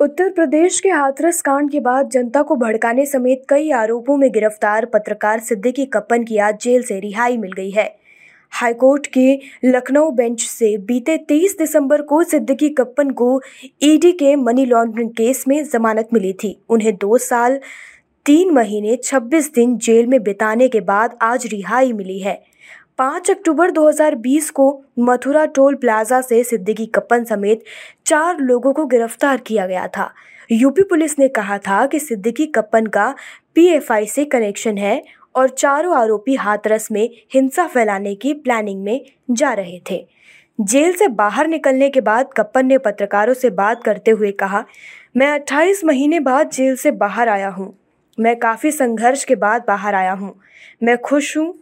उत्तर प्रदेश के हाथरस कांड के बाद जनता को भड़काने समेत कई आरोपों में गिरफ़्तार पत्रकार सिद्दीकी कप्पन की आज जेल से रिहाई मिल गई है। हाईकोर्ट के लखनऊ बेंच से बीते 23 दिसंबर को सिद्दीकी कप्पन को ईडी के मनी लॉन्ड्रिंग केस में जमानत मिली थी। उन्हें दो साल, तीन महीने 26 दिन जेल में बिताने के बाद आज रिहाई मिली है। पाँच अक्टूबर 2020 को मथुरा टोल प्लाजा से सिद्दीकी कप्पन समेत चार लोगों को गिरफ़्तार किया गया था। यूपी पुलिस ने कहा था कि सिद्दीकी कप्पन का पीएफआई से कनेक्शन है और चारों आरोपी हाथरस में हिंसा फैलाने की प्लानिंग में जा रहे थे। जेल से बाहर निकलने के बाद कप्पन ने पत्रकारों से बात करते हुए कहा, मैं 28 महीने बाद जेल से बाहर आया हूँ। मैं काफ़ी संघर्ष के बाद बाहर आया हूँ। मैं खुश हूँ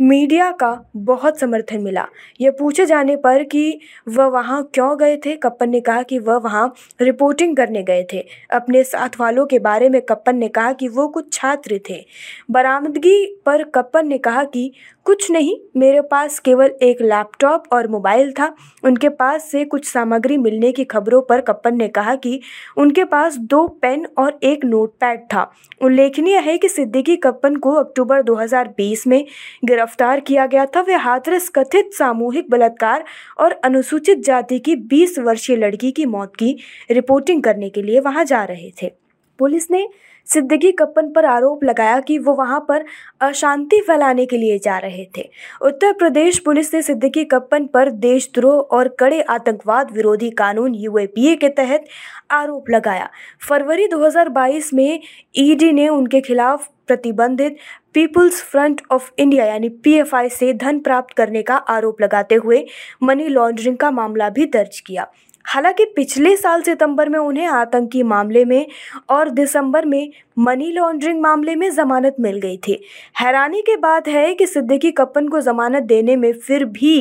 मीडिया का बहुत समर्थन मिला। ये पूछे जाने पर कि वह वहाँ क्यों गए थे? कप्पन ने कहा कि वह वहाँ रिपोर्टिंग करने गए थे। अपने साथ वालों के बारे में कप्पन ने कहा कि वो कुछ छात्र थे। बरामदगी पर कप्पन ने कहा कि कुछ नहीं, मेरे पास केवल एक लैपटॉप और मोबाइल था। उनके पास से कुछ सामग्री मिलने की खबरों पर कप्पन ने कहा कि उनके पास दो पेन और एक नोटपैड था। उल्लेखनीय है कि सिद्दीकी कप्पन को अक्टूबर 2020 में गिरफ़्तार किया गया था। वे हाथरस कथित सामूहिक बलात्कार और अनुसूचित जाति की 20 वर्षीय लड़की की मौत की रिपोर्टिंग करने के लिए वहाँ जा रहे थे। पुलिस ने सिद्दीकी कप्पन पर आरोप लगाया कि वो वहाँ पर अशांति फैलाने के लिए जा रहे थे। उत्तर प्रदेश पुलिस ने सिद्दीकी कप्पन पर देशद्रोह और कड़े आतंकवाद विरोधी कानून यूएपीए के तहत आरोप लगाया। फरवरी 2022 में ईडी ने उनके खिलाफ प्रतिबंधित पीपुल्स फ्रंट ऑफ़ इंडिया यानी पीएफआई से धन प्राप्त करने का आरोप लगाते हुए मनी लॉन्ड्रिंग का मामला भी दर्ज किया। हालाँकि पिछले साल सितंबर में उन्हें आतंकी मामले में और दिसंबर में मनी लॉन्ड्रिंग मामले में जमानत मिल गई थी। हैरानी की बात है कि सिद्दीकी कप्पन को जमानत देने में फिर भी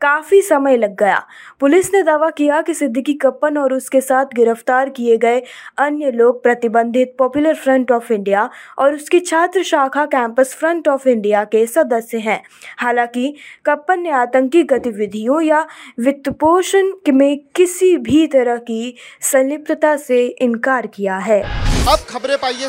काफ़ी समय लग गया। पुलिस ने दावा किया कि सिद्दीकी कप्पन और उसके साथ गिरफ़्तार किए गए अन्य लोग प्रतिबंधित पॉपुलर फ्रंट ऑफ़ इंडिया और उसकी छात्र शाखा कैंपस फ्रंट ऑफ़ इंडिया के सदस्य हैं। हालाँकि कप्पन ने आतंकी गतिविधियों या वित्तपोषण में किसी भी तरह की संलिप्तता से इनकार किया है। अब खबरें पाइए